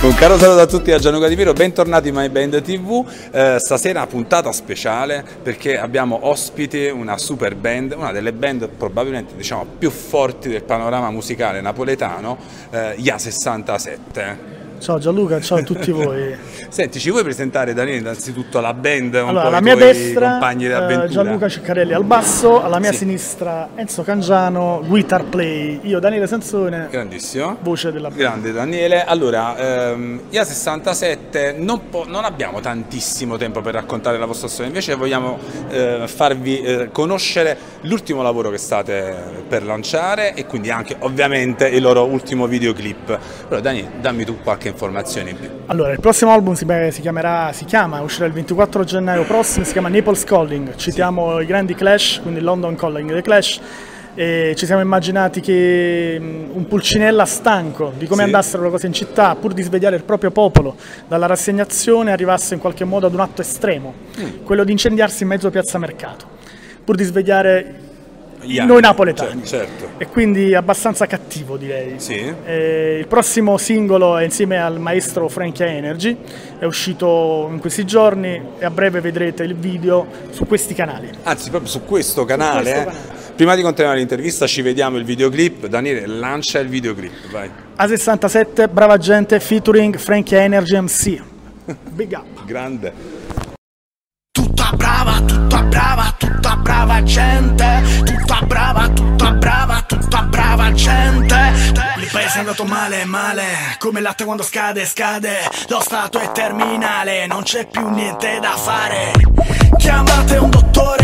Un caro saluto a tutti da Gianluca Di Piero, bentornati in My Band TV. Eh, stasera puntata speciale perché abbiamo ospiti una super band, una delle band probabilmente diciamo, più forti del panorama musicale napoletano, eh, IA 67. Ciao Gianluca, ciao a tutti voi. Senti, ci vuoi presentare Daniele innanzitutto la band? Un allora, po' alla mia destra compagni di eh? Gianluca Ciccarelli al basso, alla mia Sì. sinistra Enzo Cangiano, guitar play, io Daniele Sansone, Grandissimo. voce della band. Grande Daniele, allora ehm, IA 67 non, po- non abbiamo tantissimo tempo per raccontare la vostra storia, invece vogliamo eh, farvi eh, conoscere l'ultimo lavoro che state per lanciare e quindi anche ovviamente il loro ultimo videoclip. Allora Dani, dammi tu qualche informazione in più. Allora, il prossimo album si, si chiamerà, si chiama, uscirà il 24 gennaio prossimo, si chiama Naples Calling, citiamo i grandi Clash, quindi London Calling dei Clash, e ci siamo immaginati che un Pulcinella stanco di come Sì. andassero le cose in città, pur di svegliare il proprio popolo dalla rassegnazione, arrivasse in qualche modo ad un atto estremo, quello di incendiarsi in mezzo a Piazza Mercato, pur di svegliare Gli noi anni, napoletani. cioè, certo. E quindi abbastanza cattivo direi. Sì. Eh, il prossimo singolo è insieme al maestro Frankie Energy, è uscito in questi giorni e a breve vedrete il video su questi canali. Anzi, proprio su questo canale, questo eh, canale. prima di continuare l'intervista ci vediamo il videoclip. Daniele, lancia il videoclip, vai. A67, brava gente, featuring Frankie Energy MC. Big up. Grande. Tutta brava, tutta brava, brava gente. Tutta brava, tutta brava, tutta brava gente. Il paese è andato male, male. Come il latte quando scade, scade. Lo stato è terminale, non c'è più niente da fare. Chiamate un dottore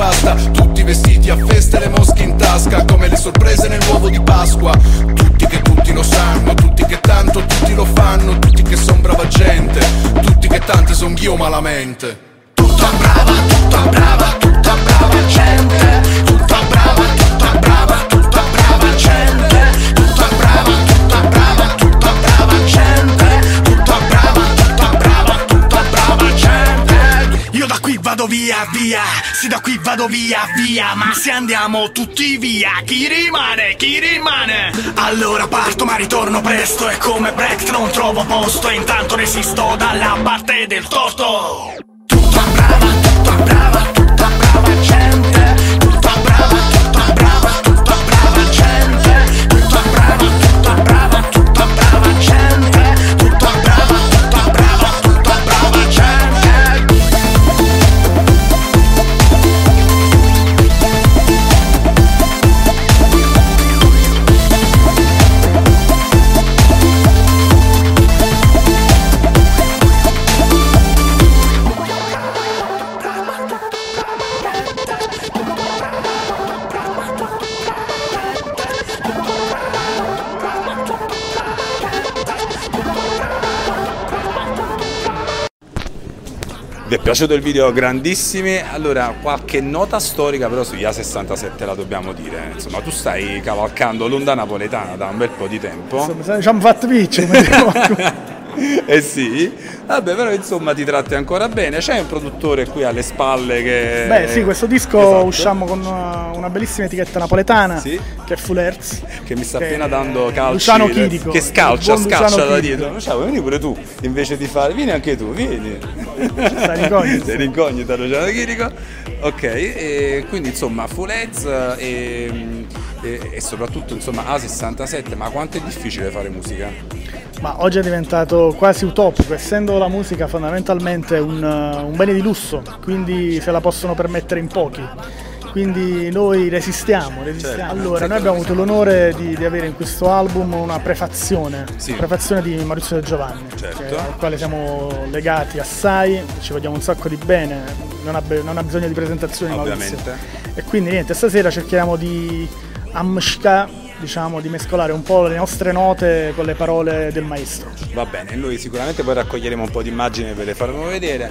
pasta, tutti vestiti a festa e le mosche in tasca, come le sorprese nell'uovo di Pasqua, tutti che tutti lo sanno, tutti che tanto tutti lo fanno, tutti che son brava gente, tutti che tante son io malamente. Tutta brava, tutta brava, tutta brava gente Tutta vado via, via. Sì, da qui vado via, via. Ma se andiamo tutti via Chi rimane, chi rimane? Allora parto ma ritorno presto. E come Brecht non trovo posto. E intanto resisto dalla parte del torto. Tutta brava, tutta brava, tutta brava gente piaciuto il video? Grandissimi. Allora, qualche nota storica però sugli A67 la dobbiamo dire. Insomma, tu stai cavalcando l'onda napoletana da un bel po' di tempo. Insomma, ci siamo fatti piccio, eh sì, vabbè, però insomma ti tratti ancora bene. C'è un produttore qui alle spalle che. Beh, sì, questo disco Esatto. usciamo con una, una bellissima etichetta napoletana Sì. che è Full Hertz. Che mi sta che- appena dando calci. Luciano Chirico. Che scalcia, Luciano scalcia da dietro. Luciano, vieni pure tu, invece di fare. Vieni anche tu, vieni. Sei in incognito, Luciano Chirico. Ok, e quindi insomma Full Heads e, e- e soprattutto insomma A67, ma quanto è difficile fare musica? Ma oggi è diventato quasi utopico, essendo la musica fondamentalmente un, un bene di lusso, quindi se la possono permettere in pochi. Quindi noi resistiamo, resistiamo. Certo, allora, noi abbiamo avuto l'onore di, di avere in questo album una prefazione, Sì. una prefazione di Maurizio De Giovanni, Certo. che- al quale siamo legati assai, ci vogliamo un sacco di bene, non ha, non ha bisogno di presentazioni Maurizio. Ovviamente. E quindi niente, stasera cerchiamo di amshka, diciamo, di mescolare un po' le nostre note con le parole del maestro. Va bene, noi sicuramente poi raccoglieremo un po' di immagini e ve le faremo vedere.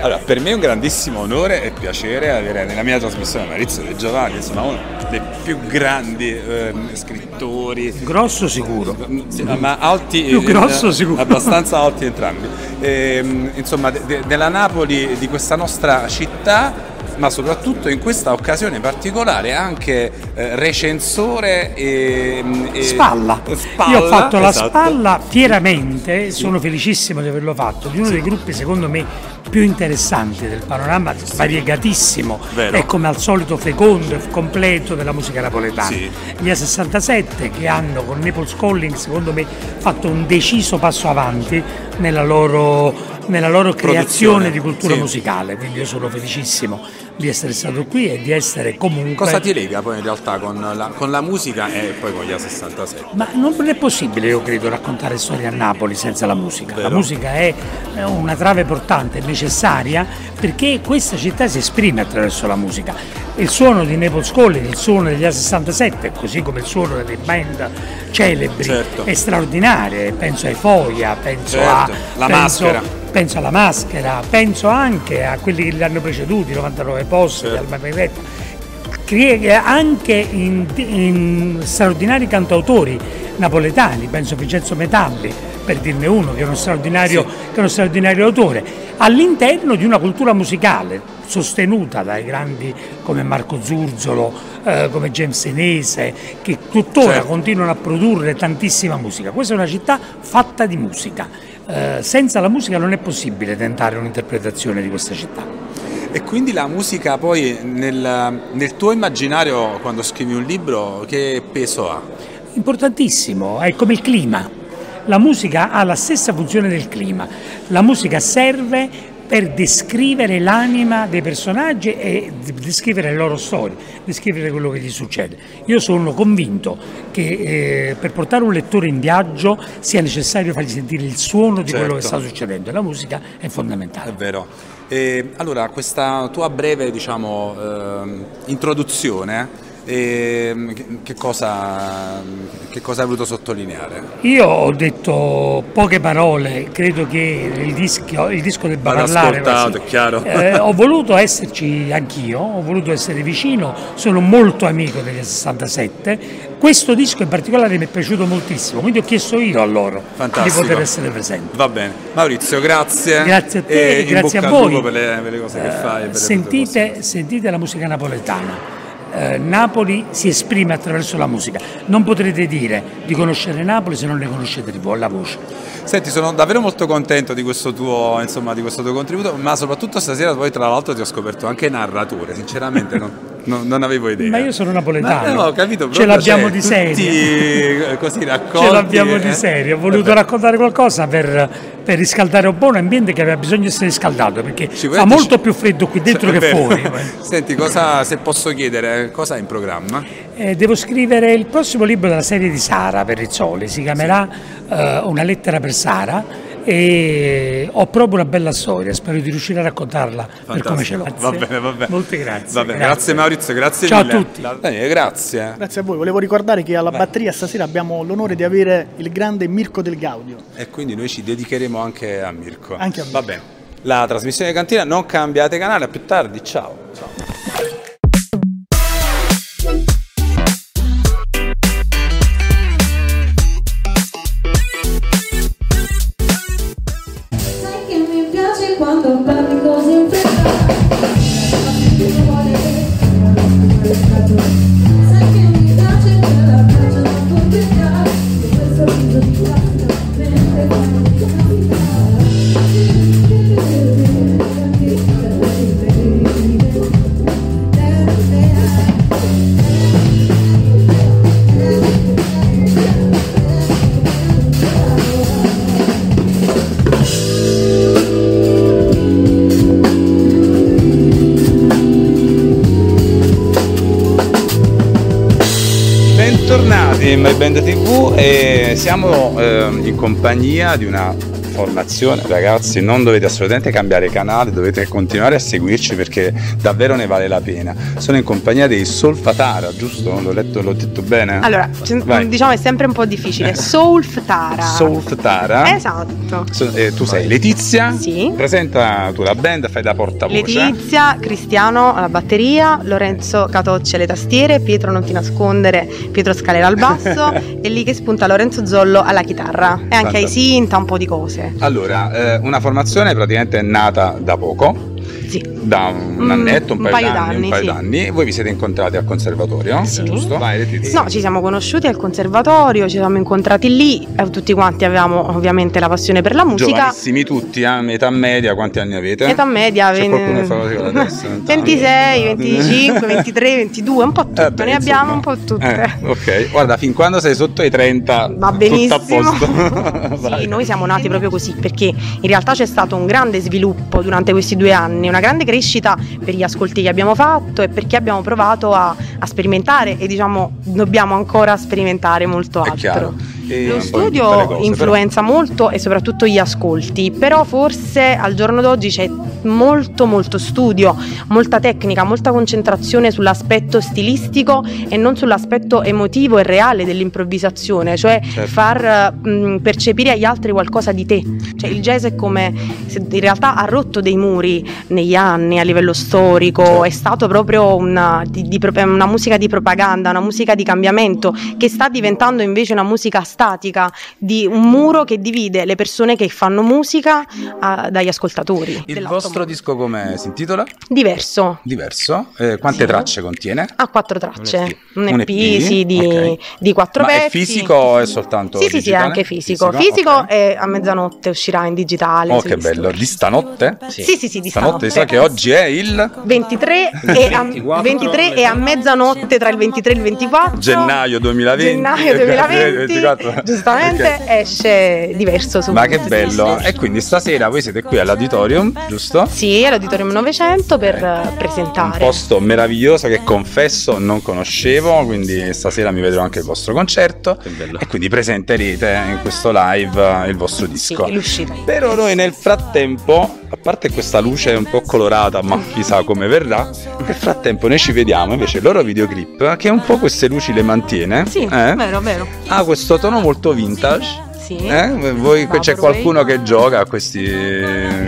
Allora, per me è un grandissimo onore e piacere avere nella mia trasmissione Maurizio De Giovanni, insomma uno dei più grandi ehm, scrittori, Grosso sicuro. Sì, ma alti Più eh, grosso eh, sicuro. abbastanza alti entrambi Ehm, insomma de- de- della Napoli di questa nostra città ma soprattutto in questa occasione particolare anche eh, recensore e, e- Spalla. Spalla, Io ho fatto la esatto. spalla fieramente, sono felicissimo di averlo fatto, di uno dei gruppi secondo me più interessanti del panorama, variegatissimo Vero. e come al solito fecondo e completo della musica napoletana. Sì. Gli A67 che hanno con Naples Calling secondo me fatto un deciso passo avanti nella loro, nella loro creazione di cultura sì. musicale, quindi io sono felicissimo di essere stato qui e di essere comunque... cosa ti lega poi in realtà con la, con la musica e poi con gli A67 Ma non è possibile, io credo, raccontare storie a Napoli senza la musica. La Vero. musica è una trave portante, necessaria, perché questa città si esprime attraverso la musica. Il suono di Naples Calling, il suono degli A67, così come il suono delle band celebri, Certo. è straordinarie. Penso ai Foia, penso Certo, a... la penso- maschera. Penso alla maschera, penso anche a quelli che li hanno preceduti, 99 posti, Certo. Alma crea anche in, in straordinari cantautori napoletani, penso a Vincenzo Metalli, per dirne uno, che è uno straordinario, che è uno straordinario autore, all'interno di una cultura musicale sostenuta dai grandi come Marco Zurzolo, eh, come James Senese, che tuttora Certo. continuano a produrre tantissima musica. Questa è una città fatta di musica. Eh, senza la musica non è possibile tentare un'interpretazione di questa città. e quindi la musica poi nel, nel tuo immaginario quando scrivi un libro che peso ha? Importantissimo, è come il clima. La musica ha la stessa funzione del clima. La musica serve per descrivere l'anima dei personaggi e descrivere le loro storie, descrivere quello che gli succede. Io sono convinto che eh, per portare un lettore in viaggio sia necessario fargli sentire il suono di quello che Certo. sta succedendo e la musica è È fondamentale. vero. E, allora, questa tua breve diciamo, ehm, introduzione, che, che cosa, che cosa hai voluto sottolineare? Io ho detto poche parole, credo che il, dischio- il disco debba Vado parlare. ascoltato, sì. è chiaro. Eh, ho voluto esserci anch'io, ho voluto essere vicino, sono molto amico degli 67. Questo disco in particolare mi è piaciuto moltissimo, quindi ho chiesto io a loro Fantastico. di poter essere presente. Va bene. Maurizio, grazie. Grazie a te e in grazie bocca a voi. per le, per le cose che fai. e per le tue Sentite, sentite la musica napoletana. Eh, Napoli si esprime attraverso la musica. Non potrete dire di conoscere Napoli se non ne conoscete di vo- la voce. Senti, sono davvero molto contento di questo tuo, insomma, di questo tuo contributo, ma soprattutto stasera poi tra l'altro ti ho scoperto anche narratore, sinceramente non, non- non avevo idea. Ma io sono napoletano. Ma, no, ho capito, Ce proprio, l'abbiamo di serie. eh, così raccolti. Ce l'abbiamo di eh. serie. Ho voluto Vabbè. raccontare qualcosa per, per riscaldare un un ambiente che aveva bisogno di essere riscaldato perché fa molto più freddo qui dentro che fuori. Senti, cosa, se posso chiedere, cosa hai in programma? Eh, devo scrivere il prossimo libro della serie di Sara Perrizzoli, si chiamerà eh, Una lettera per Sara e ho proprio una bella storia, spero di riuscire a raccontarla per come ce l'ho. Va bene, va bene. Molte grazie. Va bene, grazie, Maurizio, grazie Ciao a mille. tutti. Daniele, grazie. Grazie a voi. Volevo ricordare che alla batteria stasera abbiamo l'onore di avere il grande Mirko Del Gaudio. E quindi noi ci dedicheremo anche a Mirko. Anche a Va bene. La trasmissione di cantina, non cambiate canale, a più tardi, ciao. ciao. Siamo eh, in compagnia di una formazione, ragazzi, non dovete assolutamente cambiare canale, dovete continuare a seguirci perché davvero ne vale la pena. Sono in compagnia dei Solfatara, giusto? L'ho letto, l'ho detto bene? Allora, Vai. diciamo è sempre un po' difficile. Soulftara. Solfatara. Esatto. So- eh, tu sei Letizia? Sì. Presenta tu la band, fai da portavoce. Letizia, Cristiano alla batteria, Lorenzo Catocci alle tastiere, Pietro non ti nascondere, Pietro Scalera al basso e lì che spunta Lorenzo Zollo alla chitarra e anche ai sinta un po' di cose. Allora, eh, una formazione praticamente nata da poco, Sì. da un Mm, annetto, un, un paio, paio d'anni, d'anni, un paio sì. d'anni. Voi vi siete incontrati al conservatorio, Sì. giusto? Vai, Letizia. No, ci siamo conosciuti al conservatorio, ci siamo incontrati lì, eh, tutti quanti avevamo ovviamente la passione per la musica. Giovanissimi tutti, a metà media, quanti anni avete? Età media C'è ven- qualcuno che fa così con la testa? 26, 25, 23, 22, un po' tutto, Eh beh, ne insomma. abbiamo un po' tutte. Eh, ok, guarda, fin quando sei sotto i 30 Va tutto benissimo. a posto. sì, noi siamo nati proprio così perché in realtà c'è stato un grande sviluppo durante questi due anni, una grande crescita per gli ascolti che abbiamo fatto e perché abbiamo provato a, a sperimentare e diciamo dobbiamo ancora sperimentare molto altro. Lo studio cose, influenza molto e soprattutto gli ascolti, però forse al giorno d'oggi c'è molto molto studio, molta tecnica, molta concentrazione sull'aspetto stilistico e non sull'aspetto emotivo e reale dell'improvvisazione, cioè Certo. far mh, percepire agli altri qualcosa di te. Cioè, il jazz è come in realtà ha rotto dei muri negli anni a livello storico, Certo. è stato proprio una, di- di una musica di propaganda, una musica di cambiamento che sta diventando invece una musica statica, di un muro che divide le persone che fanno musica ah, dagli ascoltatori. Il vostro disco come si intitola? Diverso. Diverso. Eh, quante Sì. tracce contiene? Ha quattro tracce, un Un EP, EP, sì, di, ok. di quattro Ma pezzi. è fisico o è soltanto Sì, sì, sì, è digitale? anche fisico. Fisico, Fisico, ok. e a mezzanotte uscirà in digitale. Oh, che bello. Di stanotte? Sì, sì, sì, di Stanotte, stanotte. sa che oggi è il 23 e, a, 23 e a mezzanotte tra il 23 e il 24 gennaio 2020. gennaio 2020 24. giustamente Ok. esce diverso su Ma che bello! E quindi stasera voi siete qui all'auditorium, giusto? Sì all'Auditorium 900 per eh, Un presentare posto meraviglioso che confesso non conoscevo, quindi stasera mi vedrò anche il vostro concerto e quindi presenterete in questo live eh, il vostro sì, disco. l'uscita Però noi nel frattempo, a parte questa luce un po' colorata, ma chissà come verrà, nel frattempo noi ci vediamo invece il loro videoclip che un po' queste luci le mantiene. sì eh? vero vero Ha questo tono molto vintage. Sì Eh? Voi, c'è qualcuno che gioca a questi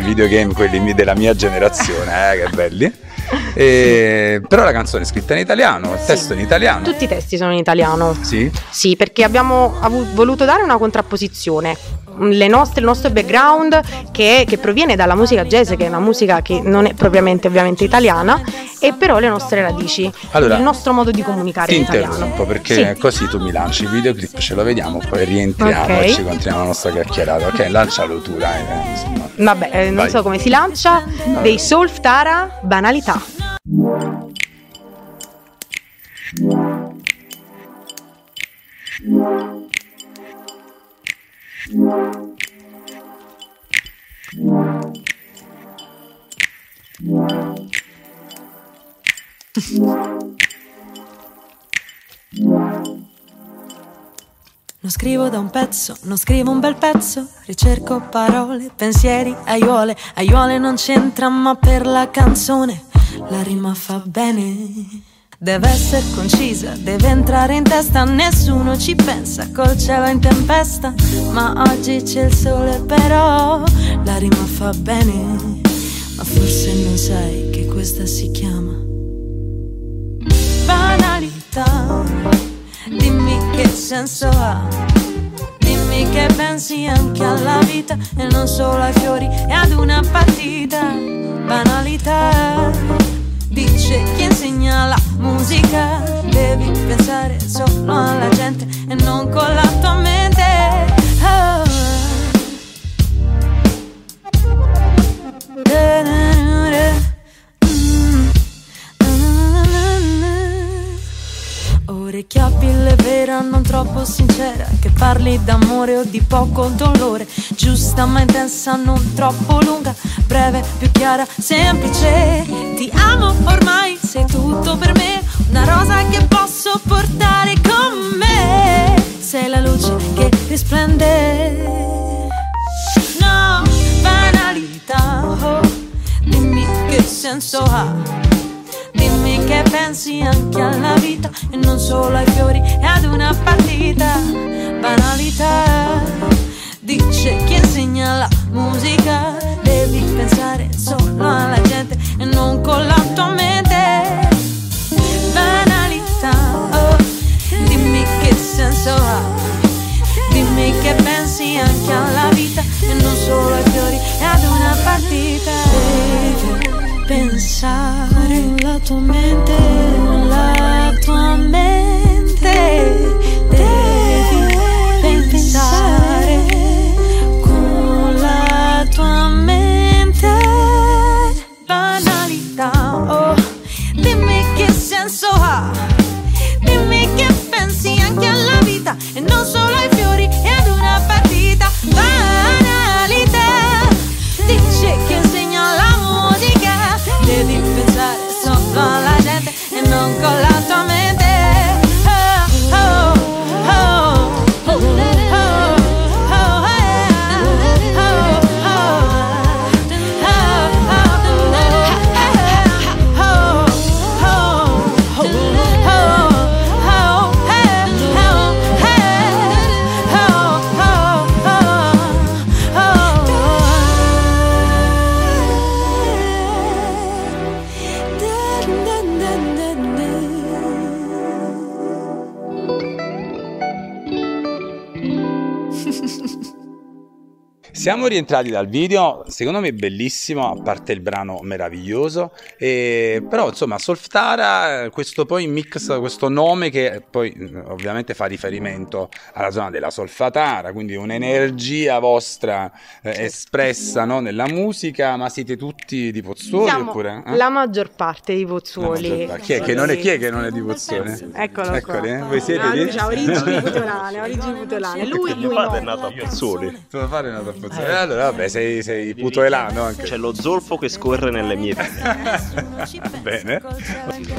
videogame, quelli della mia generazione, eh, che belli. E- Però la canzone è scritta in italiano, il Sì. testo è in italiano. tutti i testi sono in italiano Sì? Sì, perché abbiamo avu- voluto dare una contrapposizione. Le nostre- il nostro background che, che proviene dalla musica jazz, che è una musica che non è propriamente ovviamente italiana, e però le nostre radici, Allora, il nostro modo di comunicare Ti in italiano. interrompo perché Sì. così tu mi lanci il videoclip, ce lo vediamo, poi rientriamo Ok. e ci continuiamo la nostra chiacchierata. Ok, lancialo tu, dai. eh, insomma. Vabbè, eh, non so come si lancia, dei Solftara Banalità. Non scrivo da un pezzo, non scrivo un bel pezzo, ricerco parole, pensieri, aiuole, aiuole non c'entra ma per la canzone la rima fa bene. Deve essere concisa, deve entrare in testa, nessuno ci pensa col cielo in tempesta, ma oggi c'è il sole però la rima fa bene, ma forse non sai che questa si chiama banalità. Dimmi che senso ha. Dimmi che pensi anche alla vita e non solo ai fiori e ad un una partita, banalità. Musica, devi pensare solo alla gente e non con la tua mente. Troppo sincera Che parli d'amore o di poco dolore. Giusta ma intensa, non troppo lunga Breve, più chiara, semplice. Ti amo ormai, sei tutto per me. Una rosa che posso portare con me. Sei la luce che risplende. No, banalità oh, Dimmi che senso ha che pensi anche alla vita e non solo ai fiori e ad una partita. Banalità, dice chi insegna la musica. Devi pensare solo alla gente e non con la tua mente. Banalità, oh, dimmi che senso ha. Dimmi che pensi anche alla vita e non solo ai fiori e ad una partita. Devi pensare la tua mente, la Siamo rientrati dal video, secondo me bellissimo, a parte il brano meraviglioso, e, però insomma Solftara, questo poi mix, questo nome che poi ovviamente fa riferimento alla zona della Solfatara, quindi un'energia vostra eh, espressa no, nella musica, ma siete tutti di Pozzuoli Siamo oppure? eh? la maggior parte di Pozzuoli. parte. Chi è che non è, chi è che non è di Pozzuoli? Eccolo qua. Eccoli, eh? voi siete Ah, di? ha origini putolane, origini putolane. Lui, lui Mio padre è nato a Pozzuoli. Tuo padre è nato a Pozzuoli. Eh, allora vabbè, sei, sei putoelano anche. C'è lo zolfo che scorre nelle mie vene. Bene.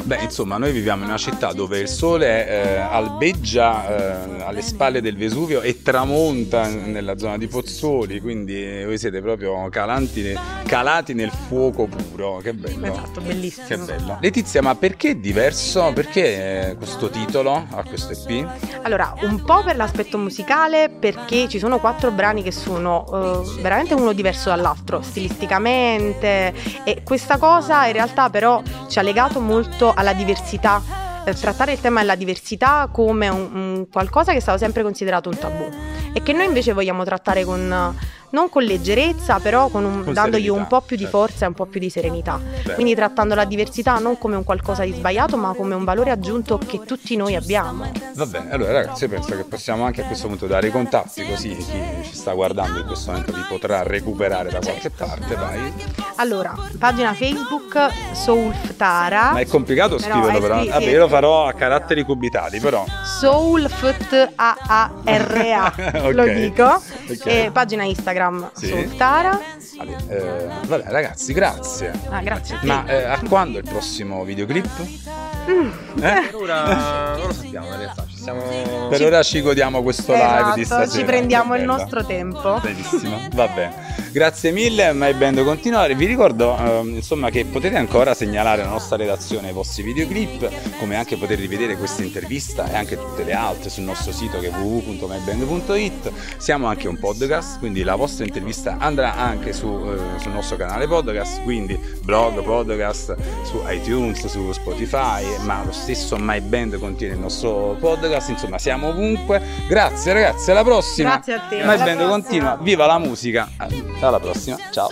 Beh, insomma, noi viviamo in una città dove il sole eh, albeggia eh, alle spalle del Vesuvio e tramonta nella zona di Pozzuoli, quindi eh, voi siete proprio calanti, calati nel fuoco puro. Che bello. Esatto, bellissimo. Che bello. Letizia, ma perché è diverso? Perché eh, questo titolo a questo EP? Allora, un po' per l'aspetto musicale, perché ci sono quattro brani che sono eh, veramente uno diverso dall'altro, stilisticamente, e questa cosa in realtà però ci ha legato molto alla diversità. eh, Trattare il tema della diversità come un, un qualcosa che è stato sempre considerato un tabù e che noi invece vogliamo trattare con, non con leggerezza, però con un- Con dandogli serenità, un po' più di certo. forza e un po' più di serenità. Beh. Quindi trattando la diversità non come un qualcosa di sbagliato, ma come un valore aggiunto che tutti noi abbiamo. Va bene, allora ragazzi penso che possiamo anche a questo punto dare i contatti così chi ci sta guardando in questo momento vi potrà recuperare da qualche parte, vai. Allora, pagina Facebook Soulftara. Ma è complicato scriverlo però. Vabbè, io lo farò a caratteri cubitali, però. Soulftara. Ok. Lo dico. Ok. E pagina Instagram Sì. Soulftara. Vabbè, eh, vabbè, ragazzi, grazie. Ah, grazie. Ma eh, a quando il prossimo videoclip? Mm. Eh? Per ora non lo sappiamo in realtà, ci stiamo... Per ora ci godiamo questo live di Esatto, stasera. ci prendiamo il nostro tempo. Benissimo, va bene. Grazie mille, mai bene continuare. Vi ricordo ehm, insomma che potete ancora segnalare alla nostra redazione i vostri videoclip, come anche poter rivedere questa intervista e anche tutte le altre sul nostro sito che è www.myband.it. Siamo anche un podcast, quindi la vostra intervista andrà anche su, eh, sul nostro canale podcast, quindi blog, podcast su iTunes, su Spotify, ma lo stesso My Band contiene il nostro podcast, insomma siamo ovunque. Grazie ragazzi, alla prossima. Grazie a te. My alla Band continua, viva la musica. Alla prossima, ciao.